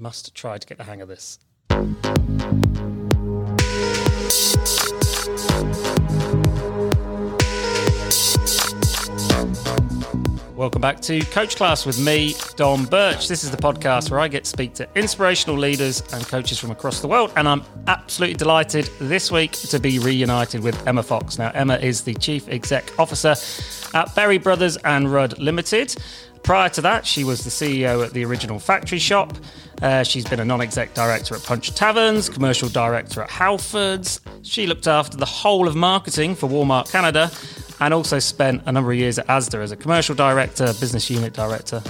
Must try to get the hang of this. Welcome back to Coach Class with me, Dom Birch. This is the podcast where I get to speak to inspirational leaders and coaches from across the world. And I'm absolutely delighted this week to be reunited with Emma Fox. Now, Emma is the Chief Exec Officer at Berry Brothers and Rudd Limited. Prior to that, she was the CEO at the original factory shop. Uh, she's been a non exec director at Punch Taverns, commercial director at Halfords. She looked after the whole of marketing for Walmart Canada and also spent a number of years at Asda as a commercial director, business unit director,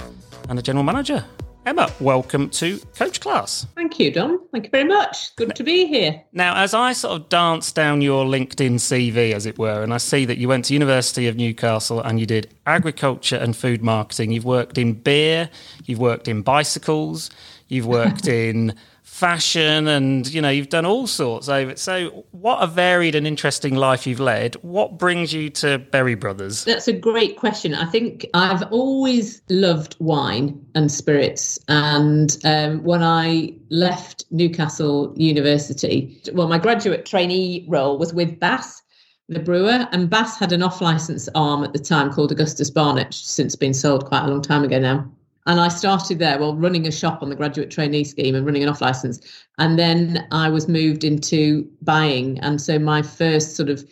and a general manager. Emma, welcome to Coach Class. Thank you, Dom. Thank you very much. Good to be here. Now, as I sort of dance down your LinkedIn CV, as it were, and I see that you went to University of Newcastle and you did agriculture and food marketing. You've worked in beer, you've worked in bicycles, you've worked in fashion and you know you've done all sorts over it. So what a varied and interesting life you've led. What brings you to berry brothers? That's a great question. I think i've always loved wine and spirits. And um, when i left newcastle university well my graduate trainee role was with bass the brewer. And bass had an off license arm at the time called augustus barnett since been sold quite a long time ago now and I started there, well, running a shop on the graduate trainee scheme and running an off license. And then I was moved into buying. And so my first sort of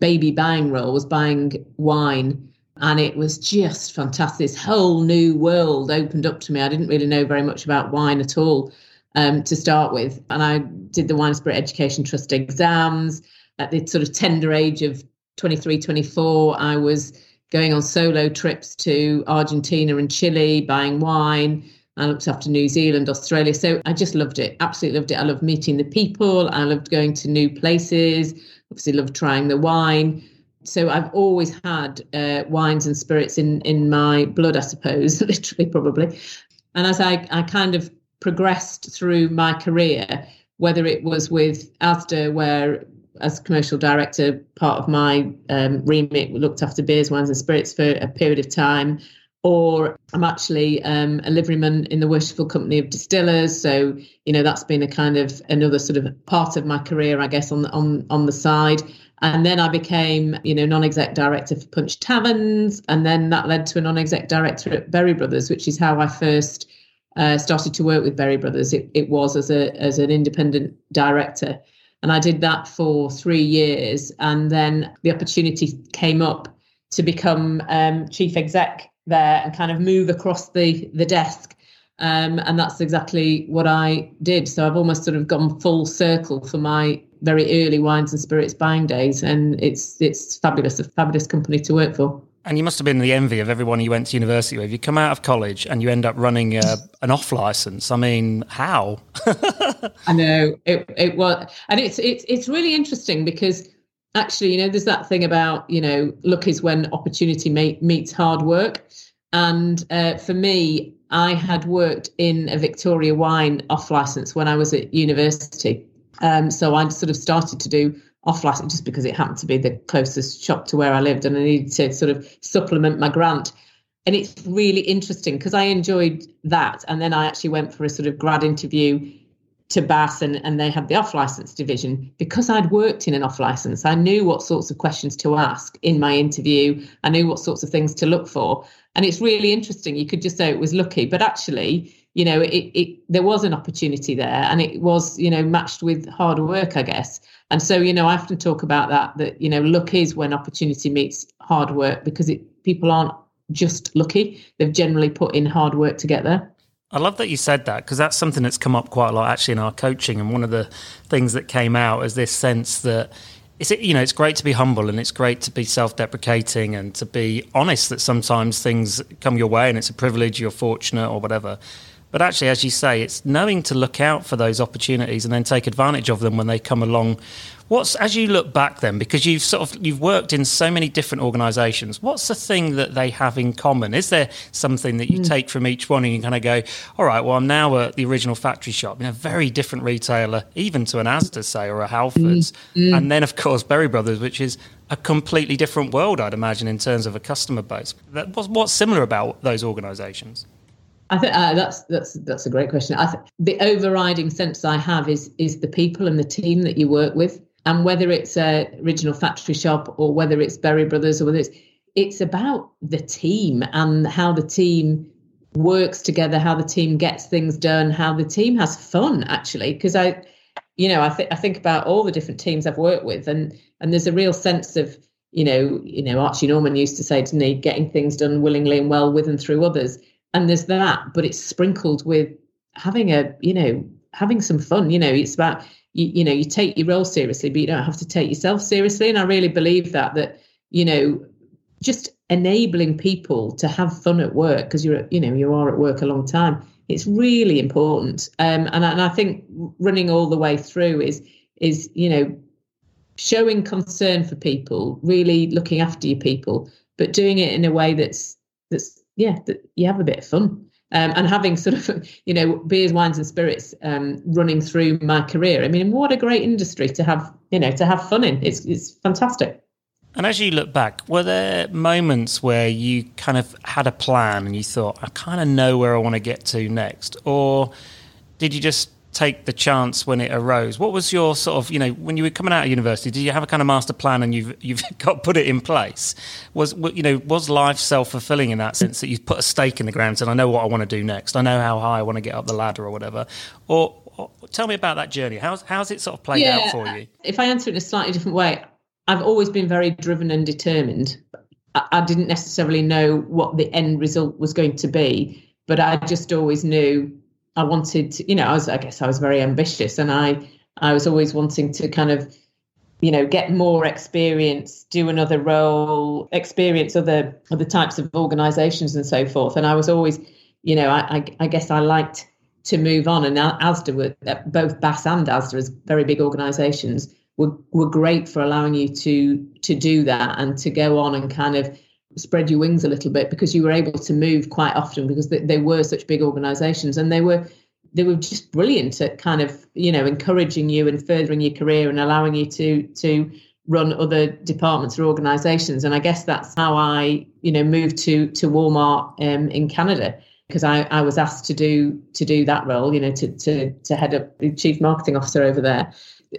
baby buying role was buying wine. And it was just fantastic. This whole new world opened up to me. I didn't really know very much about wine at all um, to start with. And I did the Wine Spirit Education Trust exams at the sort of tender age of 23, 24. I was going on solo trips to Argentina and Chile, buying wine. I looked after New Zealand, Australia. So I just loved it. Absolutely loved it. I loved meeting the people. I loved going to new places. Obviously, loved trying the wine. So I've always had uh, wines and spirits in in my blood, I suppose, literally probably. And as I, I kind of progressed through my career, whether it was with Asda, where as commercial director, part of my um, remit looked after beers, wines, and spirits for a period of time. Or I'm actually um, a liveryman in the Worshipful Company of Distillers, so you know that's been a kind of another sort of part of my career, I guess, on the, on on the side. And then I became, you know, non-exec director for Punch Taverns, and then that led to a non-exec director at Berry Brothers, which is how I first uh, started to work with Berry Brothers. It, it was as a as an independent director. And I did that for three years. And then the opportunity came up to become um, chief exec there and kind of move across the, the desk. Um, and that's exactly what I did. So I've almost sort of gone full circle for my very early wines and spirits buying days. And it's it's fabulous, a fabulous company to work for. And you must have been the envy of everyone you went to university with. You come out of college and you end up running a, an off license. I mean, how? I know it. It was, and it's it's it's really interesting because actually, you know, there's that thing about you know, luck is when opportunity meets hard work. And uh, for me, I had worked in a Victoria wine off license when I was at university. Um, so I sort of started to do off license just because it happened to be the closest shop to where I lived and I needed to sort of supplement my grant. And it's really interesting because I enjoyed that. And then I actually went for a sort of grad interview to Bass and, and they had the off license division. Because I'd worked in an off license, I knew what sorts of questions to ask in my interview. I knew what sorts of things to look for. And it's really interesting. You could just say it was lucky, but actually, you know, it, it there was an opportunity there and it was, you know, matched with hard work, I guess. And so, you know, I often talk about that, that, you know, luck is when opportunity meets hard work because it, people aren't just lucky. They've generally put in hard work to get there. I love that you said that because that's something that's come up quite a lot actually in our coaching. And one of the things that came out is this sense that it's you know it's great to be humble and it's great to be self-deprecating and to be honest that sometimes things come your way and it's a privilege you're fortunate or whatever but actually, as you say, it's knowing to look out for those opportunities and then take advantage of them when they come along. What's as you look back then, because you've sort of you've worked in so many different organisations. What's the thing that they have in common? Is there something that you mm. take from each one and you kind of go, all right, well, I'm now at the original factory shop, you know, very different retailer, even to an Asda say or a Halfords, mm. Mm. and then of course Berry Brothers, which is a completely different world, I'd imagine, in terms of a customer base. What's, what's similar about those organisations? I think uh, that's that's that's a great question. I th- the overriding sense I have is is the people and the team that you work with, and whether it's a original factory shop or whether it's Berry Brothers or whether it's it's about the team and how the team works together, how the team gets things done, how the team has fun actually. Because I, you know, I think I think about all the different teams I've worked with, and and there's a real sense of you know, you know, Archie Norman used to say to me, getting things done willingly and well with and through others. And there's that, but it's sprinkled with having a, you know, having some fun. You know, it's about you, you know, you take your role seriously, but you don't have to take yourself seriously. And I really believe that that, you know, just enabling people to have fun at work because you're you know you are at work a long time it's really important um, and, and i think running all the way through is is you know showing concern for people really looking after your people but doing it in a way that's that's yeah you have a bit of fun um, and having sort of you know beers wines and spirits um, running through my career i mean what a great industry to have you know to have fun in it's it's fantastic and as you look back, were there moments where you kind of had a plan and you thought, I kind of know where I want to get to next? Or did you just take the chance when it arose? What was your sort of, you know, when you were coming out of university, did you have a kind of master plan and you've you've got put it in place? Was you know, was life self fulfilling in that sense that you put a stake in the ground and I know what I want to do next. I know how high I want to get up the ladder or whatever. Or, or tell me about that journey. How's how's it sort of played yeah, out for you? If I answer it in a slightly different way, I've always been very driven and determined. I, I didn't necessarily know what the end result was going to be, but I just always knew I wanted to, you know, I was, I guess I was very ambitious and I, I was always wanting to kind of, you know, get more experience, do another role, experience other, other types of organizations and so forth. And I was always, you know, I, I, I guess I liked to move on. And ASDA were uh, both Bass and ASDA as very big organizations were were great for allowing you to to do that and to go on and kind of spread your wings a little bit because you were able to move quite often because they, they were such big organizations and they were they were just brilliant at kind of you know encouraging you and furthering your career and allowing you to to run other departments or organizations. And i guess that's how i you know moved to to walmart um, in canada because I, I was asked to do to do that role you know to to to head up the chief marketing officer over there.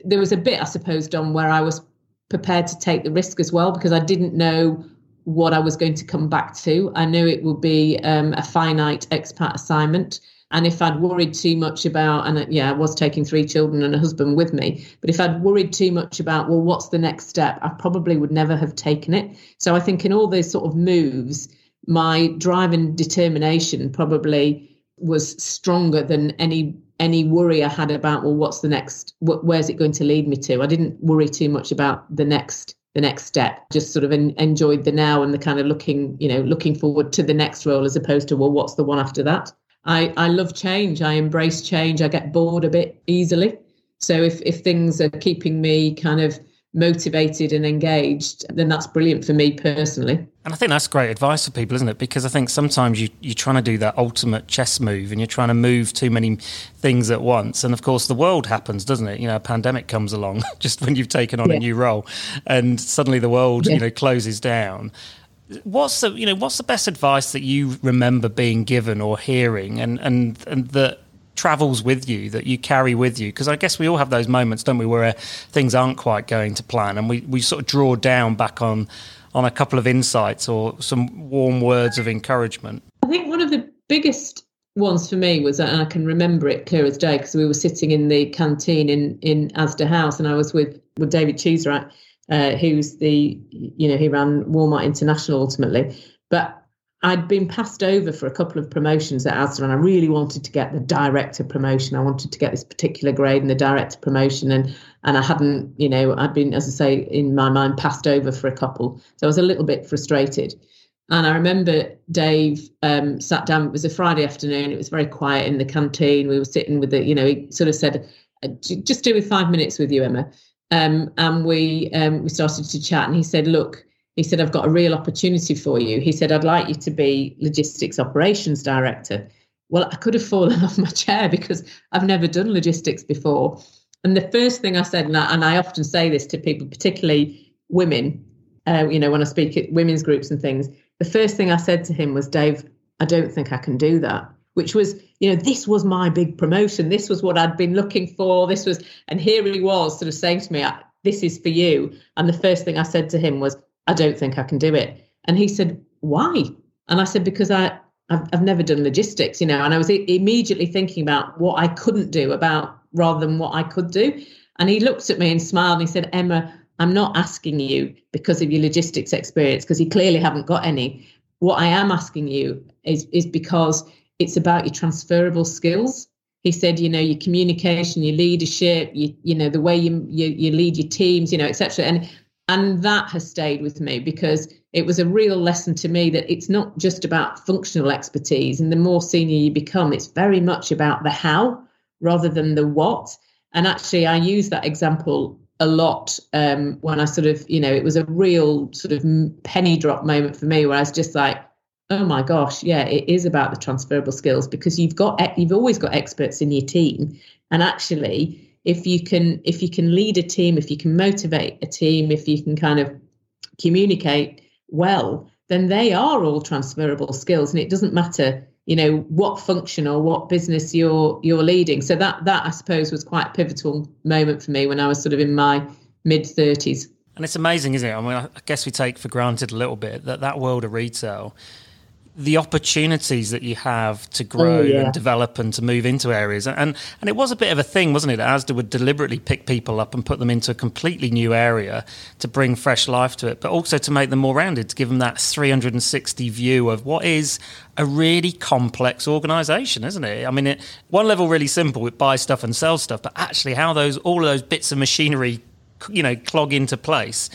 There was a bit, I suppose, Dom, where I was prepared to take the risk as well because I didn't know what I was going to come back to. I knew it would be um, a finite expat assignment. And if I'd worried too much about, and uh, yeah, I was taking three children and a husband with me, but if I'd worried too much about, well, what's the next step, I probably would never have taken it. So I think in all those sort of moves, my drive and determination probably was stronger than any any worry I had about well, what's the next? What, where's it going to lead me to? I didn't worry too much about the next the next step. Just sort of en- enjoyed the now and the kind of looking you know looking forward to the next role as opposed to well, what's the one after that? I I love change. I embrace change. I get bored a bit easily. So if if things are keeping me kind of motivated and engaged, then that's brilliant for me personally. And I think that's great advice for people, isn't it? Because I think sometimes you, you're trying to do that ultimate chess move and you're trying to move too many things at once. And of course, the world happens, doesn't it? You know, a pandemic comes along just when you've taken on yeah. a new role and suddenly the world, yeah. you know, closes down. What's the you know what's the best advice that you remember being given or hearing and and and that travels with you that you carry with you. Because i guess we all have those moments don't we where things aren't quite going to plan and we, we sort of draw down back on on a couple of insights or some warm words of encouragement. I think one of the biggest ones for me was and i can remember it clear as day because we were sitting in the canteen in in asda house and i was with with david cheesewright uh, who's the you know he ran walmart international ultimately. But I'd been passed over for a couple of promotions at Asda, and I really wanted to get the director promotion. I wanted to get this particular grade and the director promotion, and and I hadn't, you know, I'd been, as I say, in my mind, passed over for a couple. So I was a little bit frustrated. And I remember Dave um, sat down. It was a Friday afternoon. It was very quiet in the canteen. We were sitting with the, you know, he sort of said, uh, "Just do with five minutes with you, Emma." Um, and we um, we started to chat, and he said, "Look." He said, I've got a real opportunity for you. He said, I'd like you to be logistics operations director. Well, I could have fallen off my chair because I've never done logistics before. And the first thing I said, and I, and I often say this to people, particularly women, uh, you know, when I speak at women's groups and things, the first thing I said to him was, Dave, I don't think I can do that. which was, you know, this was my big promotion. This was what I'd been looking for. This was, and here he was sort of saying to me, this is for you. And the first thing I said to him was, I don't think I can do it. And he said, why? And I said, because I, I've, I've never done logistics, you know, and I was immediately thinking about what I couldn't do about rather than what I could do. And he looked at me and smiled and he said, Emma, I'm not asking you because of your logistics experience, because you clearly haven't got any. What I am asking you is, is because it's about your transferable skills. He said, you know, your communication, your leadership, you, you know, the way you, you, you lead your teams, you know, etc. And and that has stayed with me because it was a real lesson to me that it's not just about functional expertise. And the more senior you become, it's very much about the how rather than the what. And actually, I use that example a lot um, when I sort of, you know, it was a real sort of penny drop moment for me where I was just like, oh my gosh, yeah, it is about the transferable skills because you've got, you've always got experts in your team. And actually, if you can if you can lead a team if you can motivate a team if you can kind of communicate well then they are all transferable skills. And it doesn't matter you know what function or what business you're you're leading. So that that i suppose was quite a pivotal moment for me when i was sort of in my mid 30s and it's amazing isn't it? I mean i guess we take for granted a little bit that that world of retail the opportunities that you have to oh, grow oh, yeah. and develop and to move into areas. And and it was a bit of a thing, wasn't it? That Asda would deliberately pick people up and put them into a completely new area to bring fresh life to it, but also to make them more rounded, to give them that 360 view of what is a really complex organization, isn't it? I mean, it, one level really simple, it buys stuff and sells stuff, but actually how those all of those bits of machinery, you know, clog into place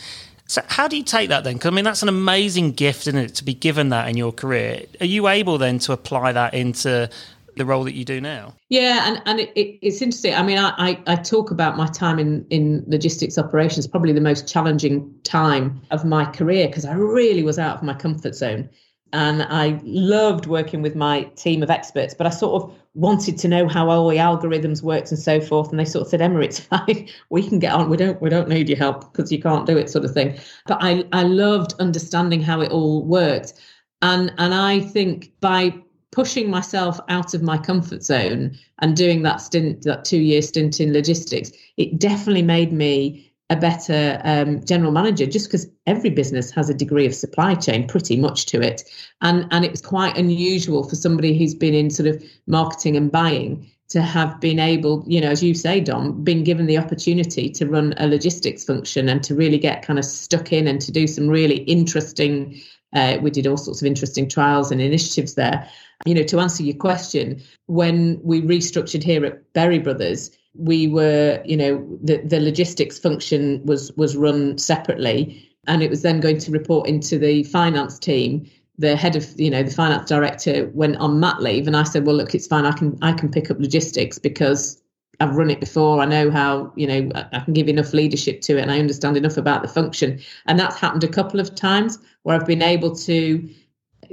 so, how do you take that then? Because I mean, that's an amazing gift, isn't it, to be given that in your career? Are you able then to apply that into the role that you do now? Yeah, and and it, it, it's interesting. I mean, I, I, I talk about my time in in logistics operations, probably the most challenging time of my career because I really was out of my comfort zone and I loved working with my team of experts, but I sort of wanted to know how all the algorithms worked and so forth. And they sort of said, Emma, it's fine. We can get on. We don't we don't need your help because you can't do it, sort of thing. But I, I loved understanding how it all worked. And and I think by pushing myself out of my comfort zone and doing that stint, that two year stint in logistics, it definitely made me a better um, general manager just because every business has a degree of supply chain pretty much to it. And and it was quite unusual for somebody who's been in sort of marketing and buying to have been able you know as you say dom been given the opportunity to run a logistics function and to really get kind of stuck in and to do some really interesting uh, we did all sorts of interesting trials and initiatives there. You know to answer your question when we restructured here at berry brothers we were, you know, the, the logistics function was was run separately, and it was then going to report into the finance team. The head of, you know, the finance director went on mat leave, and I said, "Well, look, it's fine. I can I can pick up logistics because I've run it before. I know how, you know, I can give enough leadership to it, and I understand enough about the function." And that's happened a couple of times where I've been able to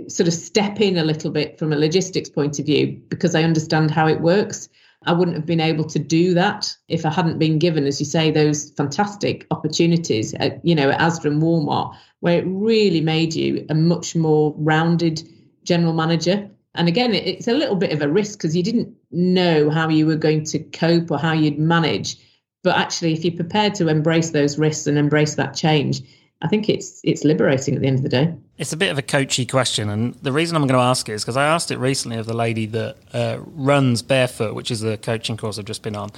sort of step in a little bit from a logistics point of view because I understand how it works. I wouldn't have been able to do that if I hadn't been given, as you say, those fantastic opportunities at, you know, at Asda and Walmart, where it really made you a much more rounded general manager. And again, it's a little bit of a risk because you didn't know how you were going to cope or how you'd manage. But actually, if you're prepared to embrace those risks and embrace that change, I think it's it's liberating at the end of the day. It's a bit of a coachy question, and the reason I'm going to ask it is because I asked it recently of the lady that uh, runs Barefoot, which is the coaching course I've just been on,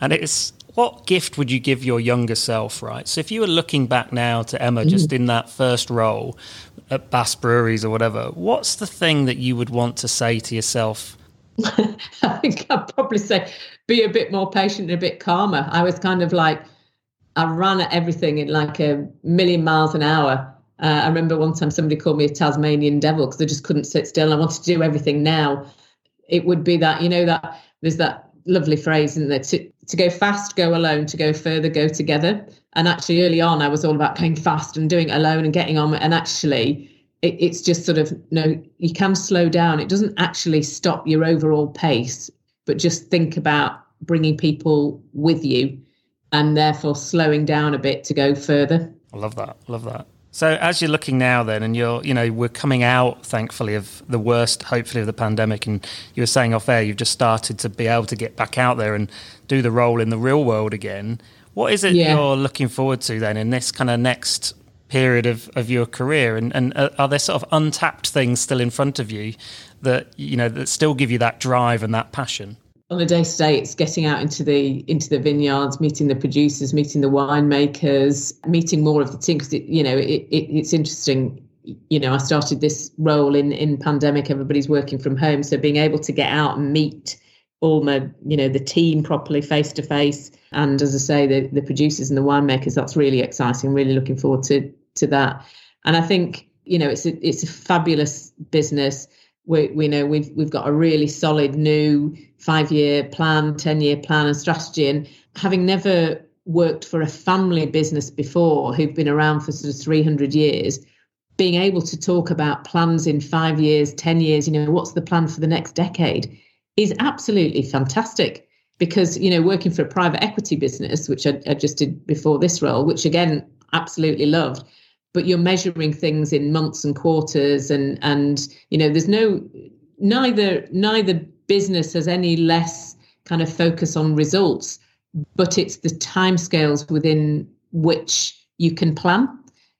and it's what gift would you give your younger self, right? So if you were looking back now to Emma, mm. just in that first role at Bass Breweries or whatever, what's the thing that you would want to say to yourself? I think I'd probably say be a bit more patient and a bit calmer. I was kind of like I ran at everything in like a million miles an hour. Uh, I remember one time somebody called me a Tasmanian devil because I just couldn't sit still. I wanted to do everything now. It would be that, you know, that there's that lovely phrase, isn't there? To, to go fast, go alone, to go further, go together. And actually, early on, I was all about going fast and doing it alone and getting on. And actually, it, it's just sort of, no, you can slow down. It doesn't actually stop your overall pace, but just think about bringing people with you and therefore slowing down a bit to go further. I love that. Love that. So as you're looking now, then, and you're, you know, we're coming out, thankfully, of the worst, hopefully, of the pandemic, and you were saying off air, you've just started to be able to get back out there and do the role in the real world again. What is it yeah. you're looking forward to then in this kind of next period of, of your career? And, and uh, are there sort of untapped things still in front of you that, you know, that still give you that drive and that passion? On a day to day it's getting out into the into the vineyards meeting the producers meeting the winemakers meeting more of the team because you know it, it, it's interesting. You know i started this role in in pandemic everybody's working from home so being able to get out and meet all my you know the team properly face to face and as i say the the producers and the winemakers that's really exciting really looking forward to to that. And i think you know it's a it's a fabulous business. We, we know we've we've got a really solid new five year plan, ten year plan and strategy. And having never worked for a family business before, who've been around for sort of three hundred years, being able to talk about plans in five years, ten years, you know, what's the plan for the next decade, is absolutely fantastic. Because you know, working for a private equity business, which I, I just did before this role, which again absolutely loved but you're measuring things in months and quarters and and you know there's no neither neither business has any less kind of focus on results but it's the timescales within which you can plan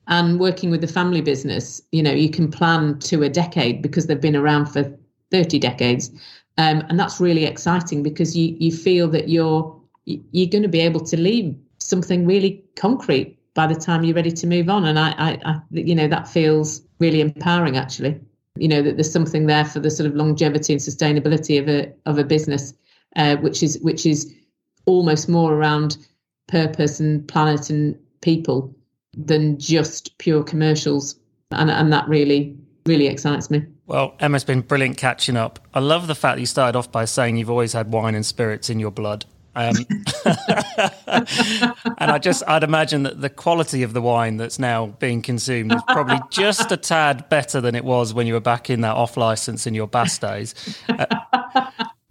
and working with the family business you know you can plan to a decade because they've been around for 30 decades um, and that's really exciting because you you feel that you're you're going to be able to leave something really concrete by the time you're ready to move on. And I, I, I, you know, that feels really empowering actually. You know, that there's something there for the sort of longevity and sustainability of a of a business, uh, which is which is almost more around purpose and planet and people than just pure commercials. And and that really, really excites me. Well, Emma, it's been brilliant catching up. I love the fact that you started off by saying you've always had wine and spirits in your blood. Um, and I just, I'd imagine that the quality of the wine that's now being consumed is probably just a tad better than it was when you were back in that off license in your Bass days. Uh,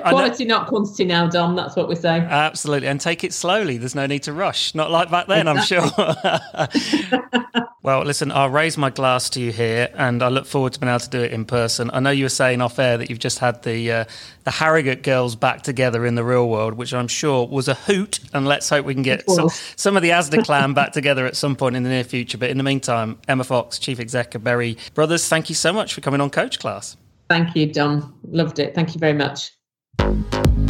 Quality, not quantity now, Dom. That's what we're saying. Absolutely. And take it slowly. There's no need to rush. Not like back then, exactly. I'm sure. well, listen, I'll raise my glass to you here and I look forward to being able to do it in person. I know you were saying off air that you've just had the uh, the Harrogate girls back together in the real world, which I'm sure was a hoot. And let's hope we can get some, some of the Asda clan back together at some point in the near future. But in the meantime, Emma Fox, Chief Exec of Berry Brothers, thank you so much for coming on Coach Class. Thank you, Dom. Loved it. Thank you very much. Thank you.